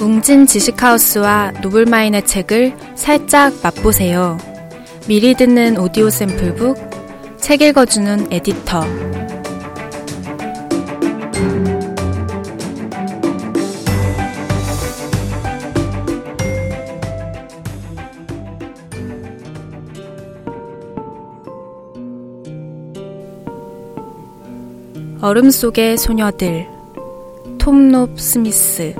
웅진 지식하우스와 노블마인의 책을 살짝 맛보세요. 미리 듣는 오디오 샘플북, 책 읽어주는 에디터. 얼음 속의 소녀들 톰롭 스미스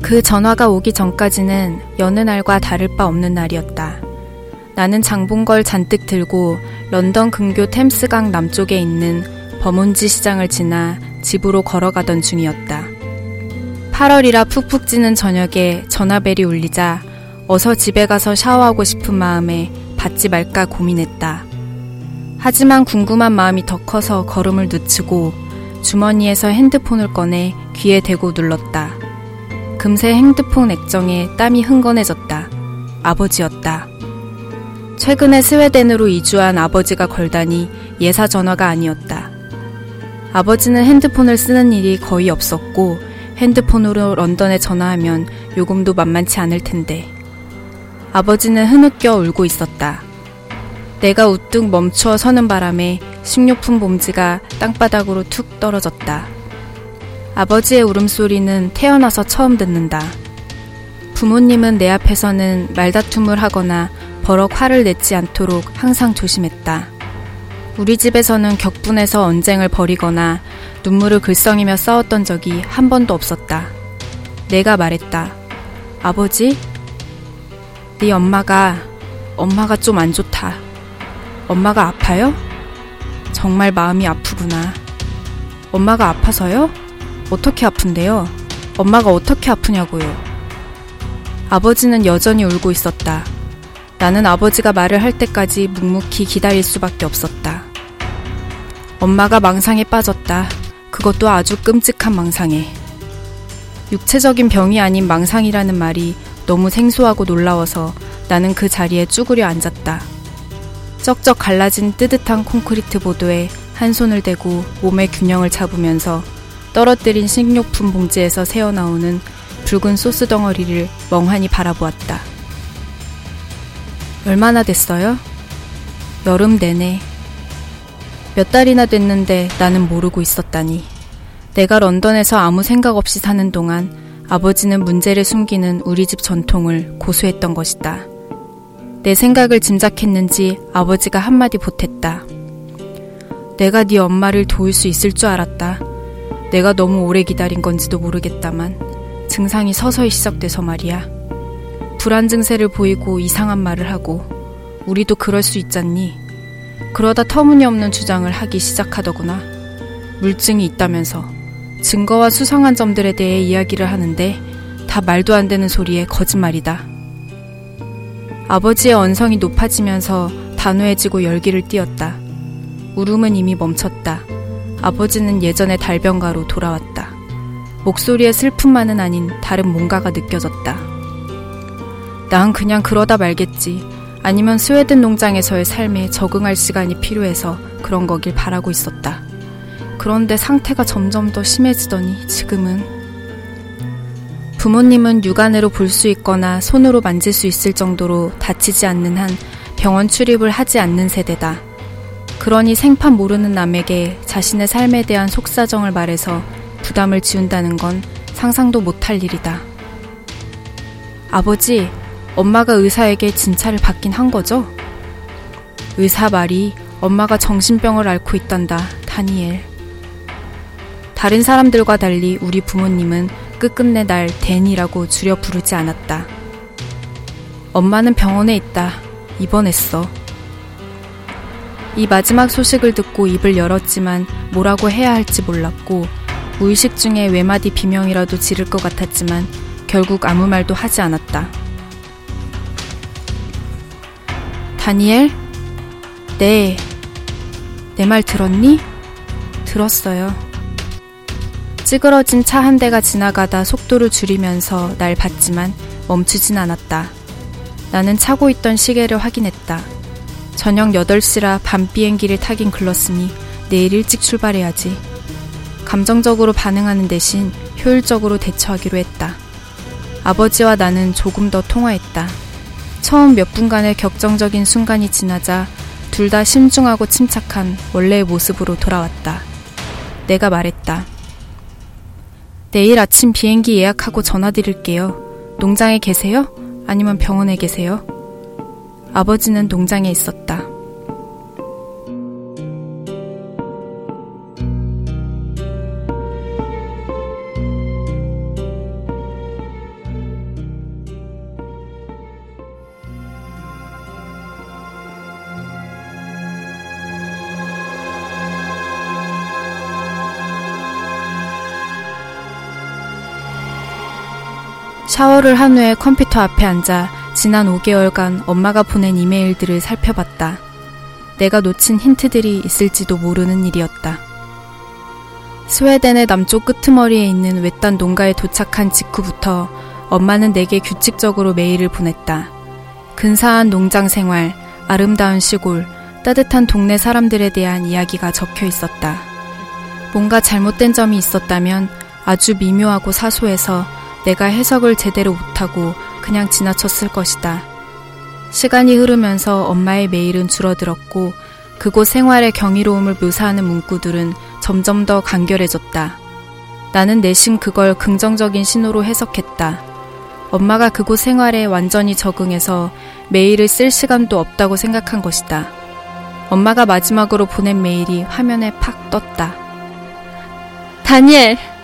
그 전화가 오기 전까지는 여느 날과 다를 바 없는 날이었다. 나는 장본걸 잔뜩 들고 런던 근교 템스강 남쪽에 있는 버몬지 시장을 지나 집으로 걸어가던 중이었다. 8월이라 푹푹 찌는 저녁에 전화벨이 울리자 어서 집에 가서 샤워하고 싶은 마음에 받지 말까 고민했다. 하지만 궁금한 마음이 더 커서 걸음을 늦추고 주머니에서 핸드폰을 꺼내 귀에 대고 눌렀다. 금세 핸드폰 액정에 땀이 흥건해졌다. 아버지였다. 최근에 스웨덴으로 이주한 아버지가 걸다니 예사 전화가 아니었다. 아버지는 핸드폰을 쓰는 일이 거의 없었고 핸드폰으로 런던에 전화하면 요금도 만만치 않을 텐데. 아버지는 흐느껴 울고 있었다. 내가 우뚝 멈추어 서는 바람에 식료품 봉지가 땅바닥으로 툭 떨어졌다. 아버지의 울음소리는 태어나서 처음 듣는다. 부모님은 내 앞에서는 말다툼을 하거나 버럭 화를 내지 않도록 항상 조심했다. 우리 집에서는 격분해서 언쟁을 벌이거나 눈물을 글썽이며 싸웠던 적이 한 번도 없었다. 내가 말했다. 아버지? 네 엄마가, 엄마가 좀 안 좋다. 엄마가 아파요? 정말 마음이 아프구나. 엄마가 아파서요? 어떻게 아픈데요? 엄마가 어떻게 아프냐고요. 아버지는 여전히 울고 있었다. 나는 아버지가 말을 할 때까지 묵묵히 기다릴 수밖에 없었다. 엄마가 망상에 빠졌다. 그것도 아주 끔찍한 망상에. 육체적인 병이 아닌 망상이라는 말이 너무 생소하고 놀라워서 나는 그 자리에 쭈그려 앉았다. 쩍쩍 갈라진 뜨뜻한 콘크리트 보도에 한 손을 대고 몸의 균형을 잡으면서 떨어뜨린 식료품 봉지에서 새어나오는 붉은 소스 덩어리를 멍하니 바라보았다. 얼마나 됐어요? 여름 내내. 몇 달이나 됐는데 나는 모르고 있었다니. 내가 런던에서 아무 생각 없이 사는 동안 아버지는 문제를 숨기는 우리 집 전통을 고수했던 것이다. 내 생각을 짐작했는지 아버지가 한마디 보탰다. 내가 네 엄마를 도울 수 있을 줄 알았다. 내가 너무 오래 기다린 건지도 모르겠다만 증상이 서서히 시작돼서 말이야. 불안 증세를 보이고 이상한 말을 하고 우리도 그럴 수 있잖니. 그러다 터무니없는 주장을 하기 시작하더구나. 물증이 있다면서 증거와 수상한 점들에 대해 이야기를 하는데 다 말도 안 되는 소리에 거짓말이다. 아버지의 언성이 높아지면서 단호해지고 열기를 띄었다. 울음은 이미 멈췄다. 아버지는 예전의 달변가로 돌아왔다. 목소리에 슬픔만은 아닌 다른 뭔가가 느껴졌다. 난 그냥 그러다 말겠지. 아니면 스웨덴 농장에서의 삶에 적응할 시간이 필요해서 그런 거길 바라고 있었다. 그런데 상태가 점점 더 심해지더니 지금은 부모님은 육안으로 볼 수 있거나 손으로 만질 수 있을 정도로 다치지 않는 한 병원 출입을 하지 않는 세대다. 그러니 생판 모르는 남에게 자신의 삶에 대한 속사정을 말해서 부담을 지운다는 건 상상도 못할 일이다. 아버지, 엄마가 의사에게 진찰을 받긴 한 거죠? 의사 말이 엄마가 정신병을 앓고 있단다, 다니엘. 다른 사람들과 달리 우리 부모님은 끝끝내 날 댄이라고 줄여 부르지 않았다. 엄마는 병원에 있다. 입원했어. 이 마지막 소식을 듣고 입을 열었지만 뭐라고 해야 할지 몰랐고 무의식 중에 외마디 비명이라도 지를 것 같았지만 결국 아무 말도 하지 않았다. 다니엘? 네. 내 말 들었니? 들었어요. 찌그러진 차 한 대가 지나가다 속도를 줄이면서 날 봤지만 멈추진 않았다. 나는 차고 있던 시계를 확인했다. 저녁 8시라 밤 비행기를 타긴 글렀으니 내일 일찍 출발해야지. 감정적으로 반응하는 대신 효율적으로 대처하기로 했다. 아버지와 나는 조금 더 통화했다. 처음 몇 분간의 격정적인 순간이 지나자 둘 다 심중하고 침착한 원래의 모습으로 돌아왔다. 내가 말했다. 내일 아침 비행기 예약하고 전화드릴게요. 농장에 계세요? 아니면 병원에 계세요? 아버지는 농장에 있었다. 샤워를 한 후에 컴퓨터 앞에 앉아 지난 5개월간 엄마가 보낸 이메일들을 살펴봤다. 내가 놓친 힌트들이 있을지도 모르는 일이었다. 스웨덴의 남쪽 끄트머리에 있는 외딴 농가에 도착한 직후부터 엄마는 내게 규칙적으로 메일을 보냈다. 근사한 농장 생활, 아름다운 시골, 따뜻한 동네 사람들에 대한 이야기가 적혀 있었다. 뭔가 잘못된 점이 있었다면 아주 미묘하고 사소해서 내가 해석을 제대로 못하고 그냥 지나쳤을 것이다. 시간이 흐르면서 엄마의 메일은 줄어들었고 그곳 생활의 경이로움을 묘사하는 문구들은 점점 더 간결해졌다. 나는 내심 그걸 긍정적인 신호로 해석했다. 엄마가 그곳 생활에 완전히 적응해서 메일을 쓸 시간도 없다고 생각한 것이다. 엄마가 마지막으로 보낸 메일이 화면에 팍 떴다. 다니엘!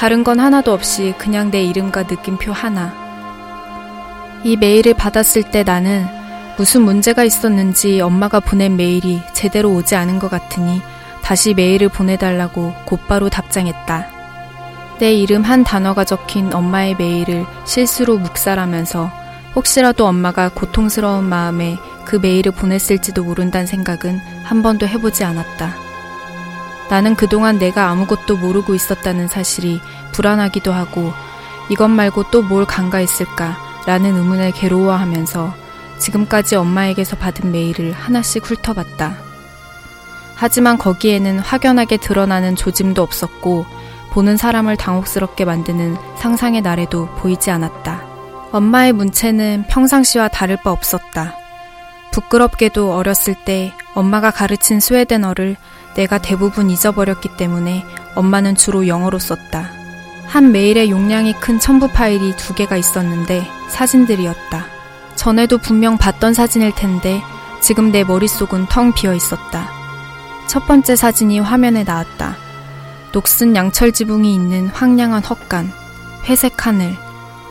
다른 건 하나도 없이 그냥 내 이름과 느낌표 하나. 이 메일을 받았을 때 나는 무슨 문제가 있었는지 엄마가 보낸 메일이 제대로 오지 않은 것 같으니 다시 메일을 보내달라고 곧바로 답장했다. 내 이름 한 단어가 적힌 엄마의 메일을 실수로 묵살하면서 혹시라도 엄마가 고통스러운 마음에 그 메일을 보냈을지도 모른다는 생각은 한 번도 해보지 않았다. 나는 그동안 내가 아무것도 모르고 있었다는 사실이 불안하기도 하고 이것 말고 또 뭘 간과했을까 라는 의문을 괴로워하면서 지금까지 엄마에게서 받은 메일을 하나씩 훑어봤다. 하지만 거기에는 확연하게 드러나는 조짐도 없었고 보는 사람을 당혹스럽게 만드는 상상의 나래도 보이지 않았다. 엄마의 문체는 평상시와 다를 바 없었다. 부끄럽게도 어렸을 때 엄마가 가르친 스웨덴어를 내가 대부분 잊어버렸기 때문에 엄마는 주로 영어로 썼다. 한 메일에 용량이 큰 첨부 파일이 두 개가 있었는데 사진들이었다. 전에도 분명 봤던 사진일 텐데 지금 내 머릿속은 텅 비어 있었다. 첫 번째 사진이 화면에 나왔다. 녹슨 양철 지붕이 있는 황량한 헛간, 회색 하늘,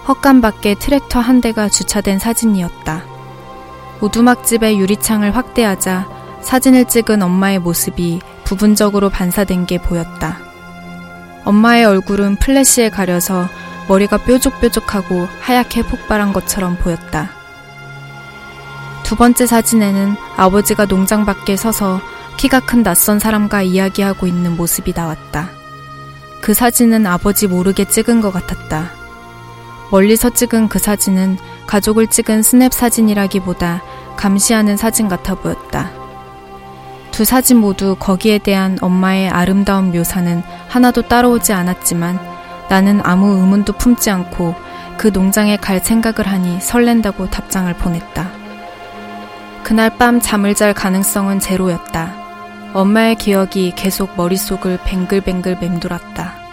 헛간 밖에 트랙터 한 대가 주차된 사진이었다. 오두막집의 유리창을 확대하자 사진을 찍은 엄마의 모습이 부분적으로 반사된 게 보였다. 엄마의 얼굴은 플래시에 가려서 머리가 뾰족뾰족하고 하얗게 폭발한 것처럼 보였다. 두 번째 사진에는 아버지가 농장 밖에 서서 키가 큰 낯선 사람과 이야기하고 있는 모습이 나왔다. 그 사진은 아버지 모르게 찍은 것 같았다. 멀리서 찍은 그 사진은 가족을 찍은 스냅 사진이라기보다 감시하는 사진 같아 보였다. 두 사진 모두 거기에 대한 엄마의 아름다운 묘사는 하나도 따라오지 않았지만 나는 아무 의문도 품지 않고 그 농장에 갈 생각을 하니 설렌다고 답장을 보냈다. 그날 밤 잠을 잘 가능성은 제로였다. 엄마의 기억이 계속 머릿속을 뱅글뱅글 맴돌았다.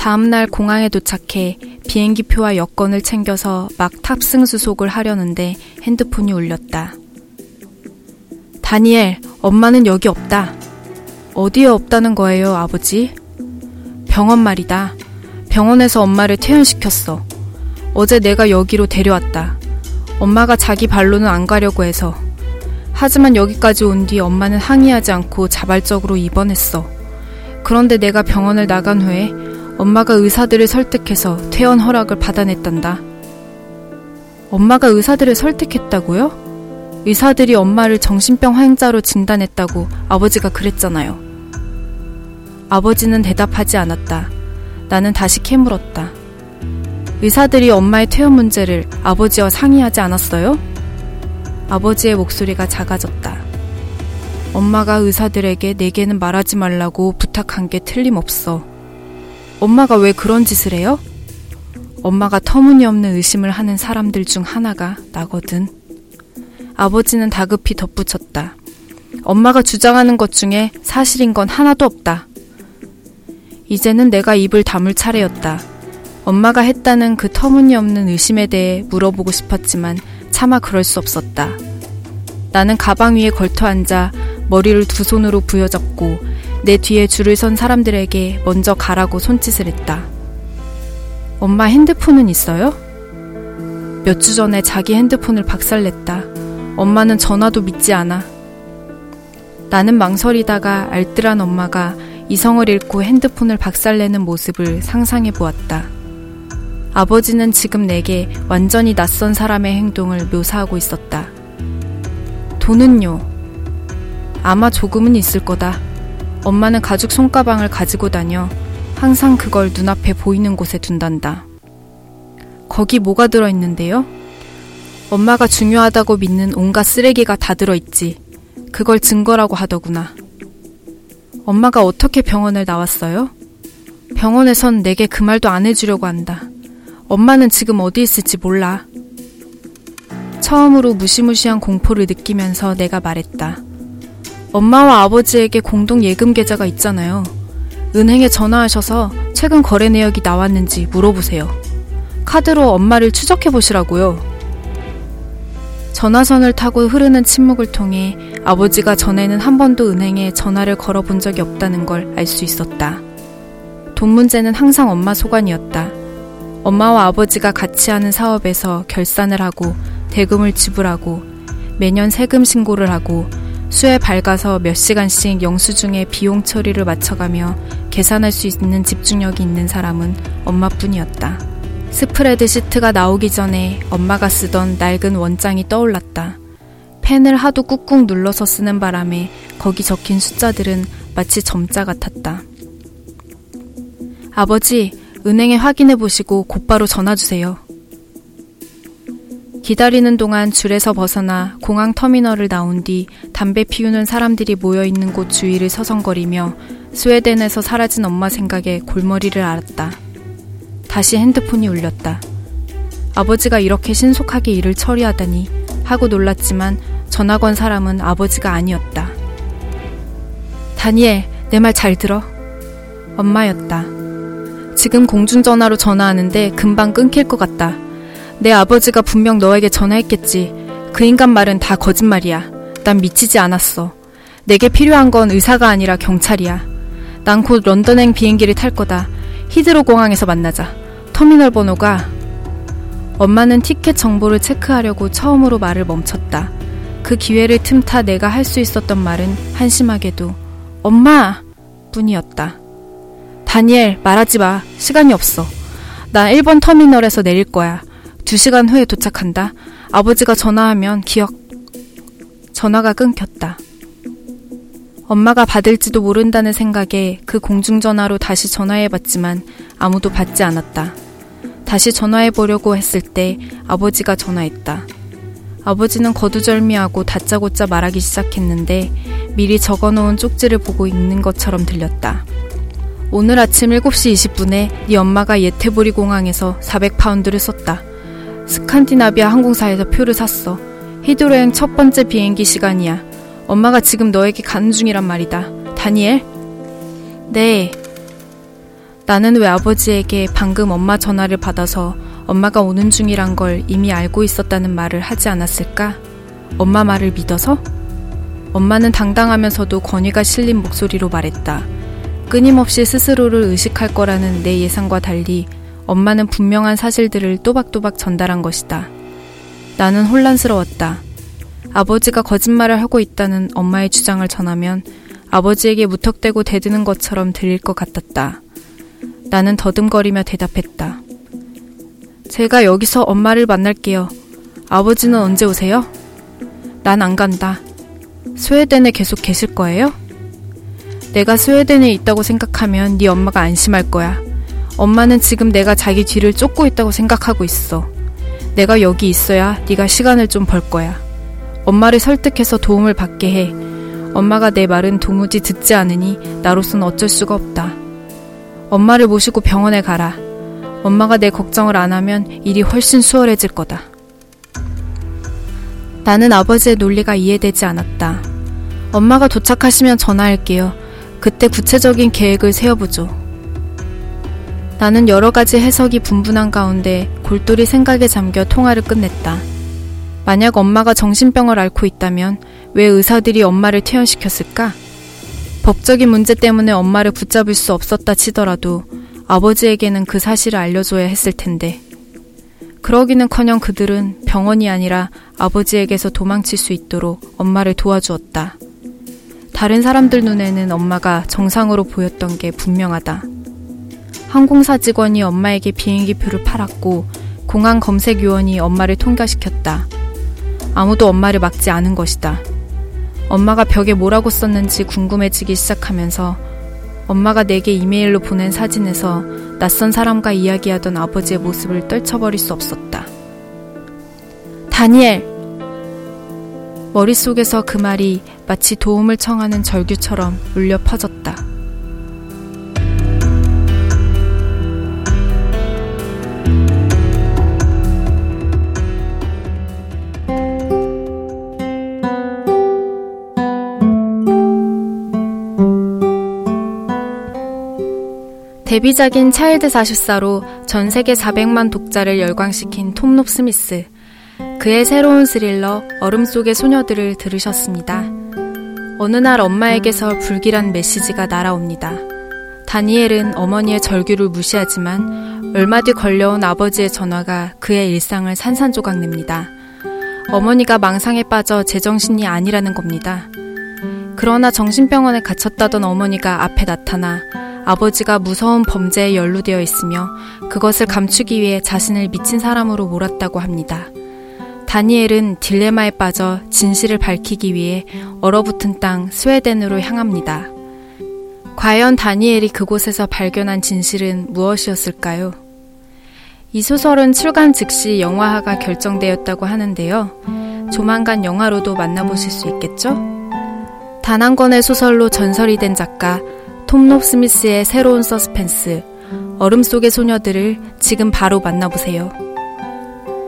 다음날 공항에 도착해 비행기표와 여권을 챙겨서 막 탑승 수속을 하려는데 핸드폰이 울렸다. 다니엘, 엄마는 여기 없다. 어디에 없다는 거예요, 아버지? 병원 말이다. 병원에서 엄마를 퇴원시켰어. 어제 내가 여기로 데려왔다. 엄마가 자기 발로는 안 가려고 해서. 하지만 여기까지 온 뒤 엄마는 항의하지 않고 자발적으로 입원했어. 그런데 내가 병원을 나간 후에 엄마가 의사들을 설득해서 퇴원 허락을 받아냈단다. 엄마가 의사들을 설득했다고요? 의사들이 엄마를 정신병 환자로 진단했다고 아버지가 그랬잖아요. 아버지는 대답하지 않았다. 나는 다시 캐물었다. 의사들이 엄마의 퇴원 문제를 아버지와 상의하지 않았어요? 아버지의 목소리가 작아졌다. 엄마가 의사들에게 내게는 말하지 말라고 부탁한 게 틀림없어. 엄마가 왜 그런 짓을 해요? 엄마가 터무니없는 의심을 하는 사람들 중 하나가 나거든. 아버지는 다급히 덧붙였다. 엄마가 주장하는 것 중에 사실인 건 하나도 없다. 이제는 내가 입을 다물 차례였다. 엄마가 했다는 그 터무니없는 의심에 대해 물어보고 싶었지만 차마 그럴 수 없었다. 나는 가방 위에 걸터 앉아 머리를 두 손으로 부여잡고 내 뒤에 줄을 선 사람들에게 먼저 가라고 손짓을 했다. 엄마 핸드폰은 있어요? 몇 주 전에 자기 핸드폰을 박살냈다. 엄마는 전화도 믿지 않아. 나는 망설이다가 알뜰한 엄마가 이성을 잃고 핸드폰을 박살내는 모습을 상상해 보았다. 아버지는 지금 내게 완전히 낯선 사람의 행동을 묘사하고 있었다. 돈은요? 아마 조금은 있을 거다. 엄마는 가죽 손가방을 가지고 다녀 항상 그걸 눈앞에 보이는 곳에 둔단다. 거기 뭐가 들어있는데요? 엄마가 중요하다고 믿는 온갖 쓰레기가 다 들어있지. 그걸 증거라고 하더구나. 엄마가 어떻게 병원을 나왔어요? 병원에선 내게 그 말도 안 해주려고 한다. 엄마는 지금 어디 있을지 몰라. 처음으로 무시무시한 공포를 느끼면서 내가 말했다. 엄마와 아버지에게 공동 예금 계좌가 있잖아요. 은행에 전화하셔서 최근 거래 내역이 나왔는지 물어보세요. 카드로 엄마를 추적해 보시라고요. 전화선을 타고 흐르는 침묵을 통해 아버지가 전에는 한 번도 은행에 전화를 걸어 본 적이 없다는 걸 알 수 있었다. 돈 문제는 항상 엄마 소관이었다. 엄마와 아버지가 같이 하는 사업에서 결산을 하고 대금을 지불하고 매년 세금 신고를 하고 수에 밝아서 몇 시간씩 영수증에 비용 처리를 맞춰가며 계산할 수 있는 집중력이 있는 사람은 엄마뿐이었다. 스프레드 시트가 나오기 전에 엄마가 쓰던 낡은 원장이 떠올랐다. 펜을 하도 꾹꾹 눌러서 쓰는 바람에 거기 적힌 숫자들은 마치 점자 같았다. 아버지, 은행에 확인해 보시고 곧바로 전화 주세요. 기다리는 동안 줄에서 벗어나 공항 터미널을 나온 뒤 담배 피우는 사람들이 모여 있는 곳 주위를 서성거리며 스웨덴에서 사라진 엄마 생각에 골머리를 앓았다. 다시 핸드폰이 울렸다. 아버지가 이렇게 신속하게 일을 처리하다니 하고 놀랐지만 전화 건 사람은 아버지가 아니었다. 다니엘, 내 말 잘 들어. 엄마였다. 지금 공중전화로 전화하는데 금방 끊길 것 같다. 내 아버지가 분명 너에게 전화했겠지. 그 인간 말은 다 거짓말이야. 난 미치지 않았어. 내게 필요한 건 의사가 아니라 경찰이야. 난 곧 런던행 비행기를 탈 거다. 히드로 공항에서 만나자. 터미널 번호가 엄마는 티켓 정보를 체크하려고 처음으로 말을 멈췄다. 그 기회를 틈타 내가 할 수 있었던 말은 한심하게도 엄마! 뿐이었다. 다니엘, 말하지 마. 시간이 없어. 나 1번 터미널에서 내릴 거야. 2시간 후에 도착한다. 아버지가 전화하면 기억. 전화가 끊겼다. 엄마가 받을지도 모른다는 생각에 그 공중전화로 다시 전화해봤지만 아무도 받지 않았다. 다시 전화해보려고 했을 때 아버지가 전화했다. 아버지는 거두절미하고 다짜고짜 말하기 시작했는데 미리 적어놓은 쪽지를 보고 읽는 것처럼 들렸다. 오늘 아침 7시 20분에 네 엄마가 예테보리 공항에서 400파운드를 썼다. 스칸디나비아 항공사에서 표를 샀어. 히드로행 첫 번째 비행기 시간이야. 엄마가 지금 너에게 가는 중이란 말이다. 다니엘? 네. 나는 왜 아버지에게 방금 엄마 전화를 받아서 엄마가 오는 중이란 걸 이미 알고 있었다는 말을 하지 않았을까? 엄마 말을 믿어서? 엄마는 당당하면서도 권위가 실린 목소리로 말했다. 끊임없이 스스로를 의식할 거라는 내 예상과 달리 엄마는 분명한 사실들을 또박또박 전달한 것이다. 나는 혼란스러웠다. 아버지가 거짓말을 하고 있다는 엄마의 주장을 전하면 아버지에게 무턱대고 대드는 것처럼 들릴 것 같았다. 나는 더듬거리며 대답했다. 제가 여기서 엄마를 만날게요. 아버지는 언제 오세요? 난 안 간다. 스웨덴에 계속 계실 거예요? 내가 스웨덴에 있다고 생각하면 네 엄마가 안심할 거야. 엄마는 지금 내가 자기 뒤를 쫓고 있다고 생각하고 있어. 내가 여기 있어야 네가 시간을 좀 벌 거야. 엄마를 설득해서 도움을 받게 해. 엄마가 내 말은 도무지 듣지 않으니 나로선 어쩔 수가 없다. 엄마를 모시고 병원에 가라. 엄마가 내 걱정을 안 하면 일이 훨씬 수월해질 거다. 나는 아버지의 논리가 이해되지 않았다. 엄마가 도착하시면 전화할게요. 그때 구체적인 계획을 세워보죠. 나는 여러 가지 해석이 분분한 가운데 골똘히 생각에 잠겨 통화를 끝냈다. 만약 엄마가 정신병을 앓고 있다면 왜 의사들이 엄마를 퇴원시켰을까? 법적인 문제 때문에 엄마를 붙잡을 수 없었다 치더라도 아버지에게는 그 사실을 알려줘야 했을 텐데. 그러기는 커녕 그들은 병원이 아니라 아버지에게서 도망칠 수 있도록 엄마를 도와주었다. 다른 사람들 눈에는 엄마가 정상으로 보였던 게 분명하다. 항공사 직원이 엄마에게 비행기표를 팔았고 공항 검색 요원이 엄마를 통과시켰다. 아무도 엄마를 막지 않은 것이다. 엄마가 벽에 뭐라고 썼는지 궁금해지기 시작하면서 엄마가 내게 이메일로 보낸 사진에서 낯선 사람과 이야기하던 아버지의 모습을 떨쳐버릴 수 없었다. 다니엘! 머릿속에서 그 말이 마치 도움을 청하는 절규처럼 울려 퍼졌다. 데뷔작인 차일드 44로 전 세계 400만 독자를 열광시킨 톰롭 스미스. 그의 새로운 스릴러 얼음 속의 소녀들을 들으셨습니다. 어느 날 엄마에게서 불길한 메시지가 날아옵니다. 다니엘은 어머니의 절규를 무시하지만 얼마 뒤 걸려온 아버지의 전화가 그의 일상을 산산조각 냅니다. 어머니가 망상에 빠져 제정신이 아니라는 겁니다. 그러나 정신병원에 갇혔다던 어머니가 앞에 나타나 아버지가 무서운 범죄에 연루되어 있으며 그것을 감추기 위해 자신을 미친 사람으로 몰았다고 합니다. 다니엘은 딜레마에 빠져 진실을 밝히기 위해 얼어붙은 땅 스웨덴으로 향합니다. 과연 다니엘이 그곳에서 발견한 진실은 무엇이었을까요? 이 소설은 출간 즉시 영화화가 결정되었다고 하는데요. 조만간 영화로도 만나보실 수 있겠죠? 단 한 권의 소설로 전설이 된 작가 톰롭 스미스의 새로운 서스펜스, 얼음 속의 소녀들을 지금 바로 만나보세요.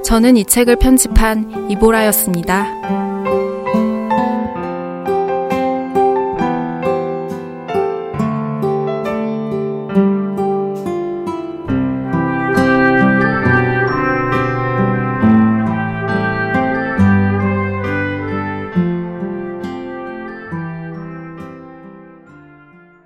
저는 이 책을 편집한 이보라였습니다.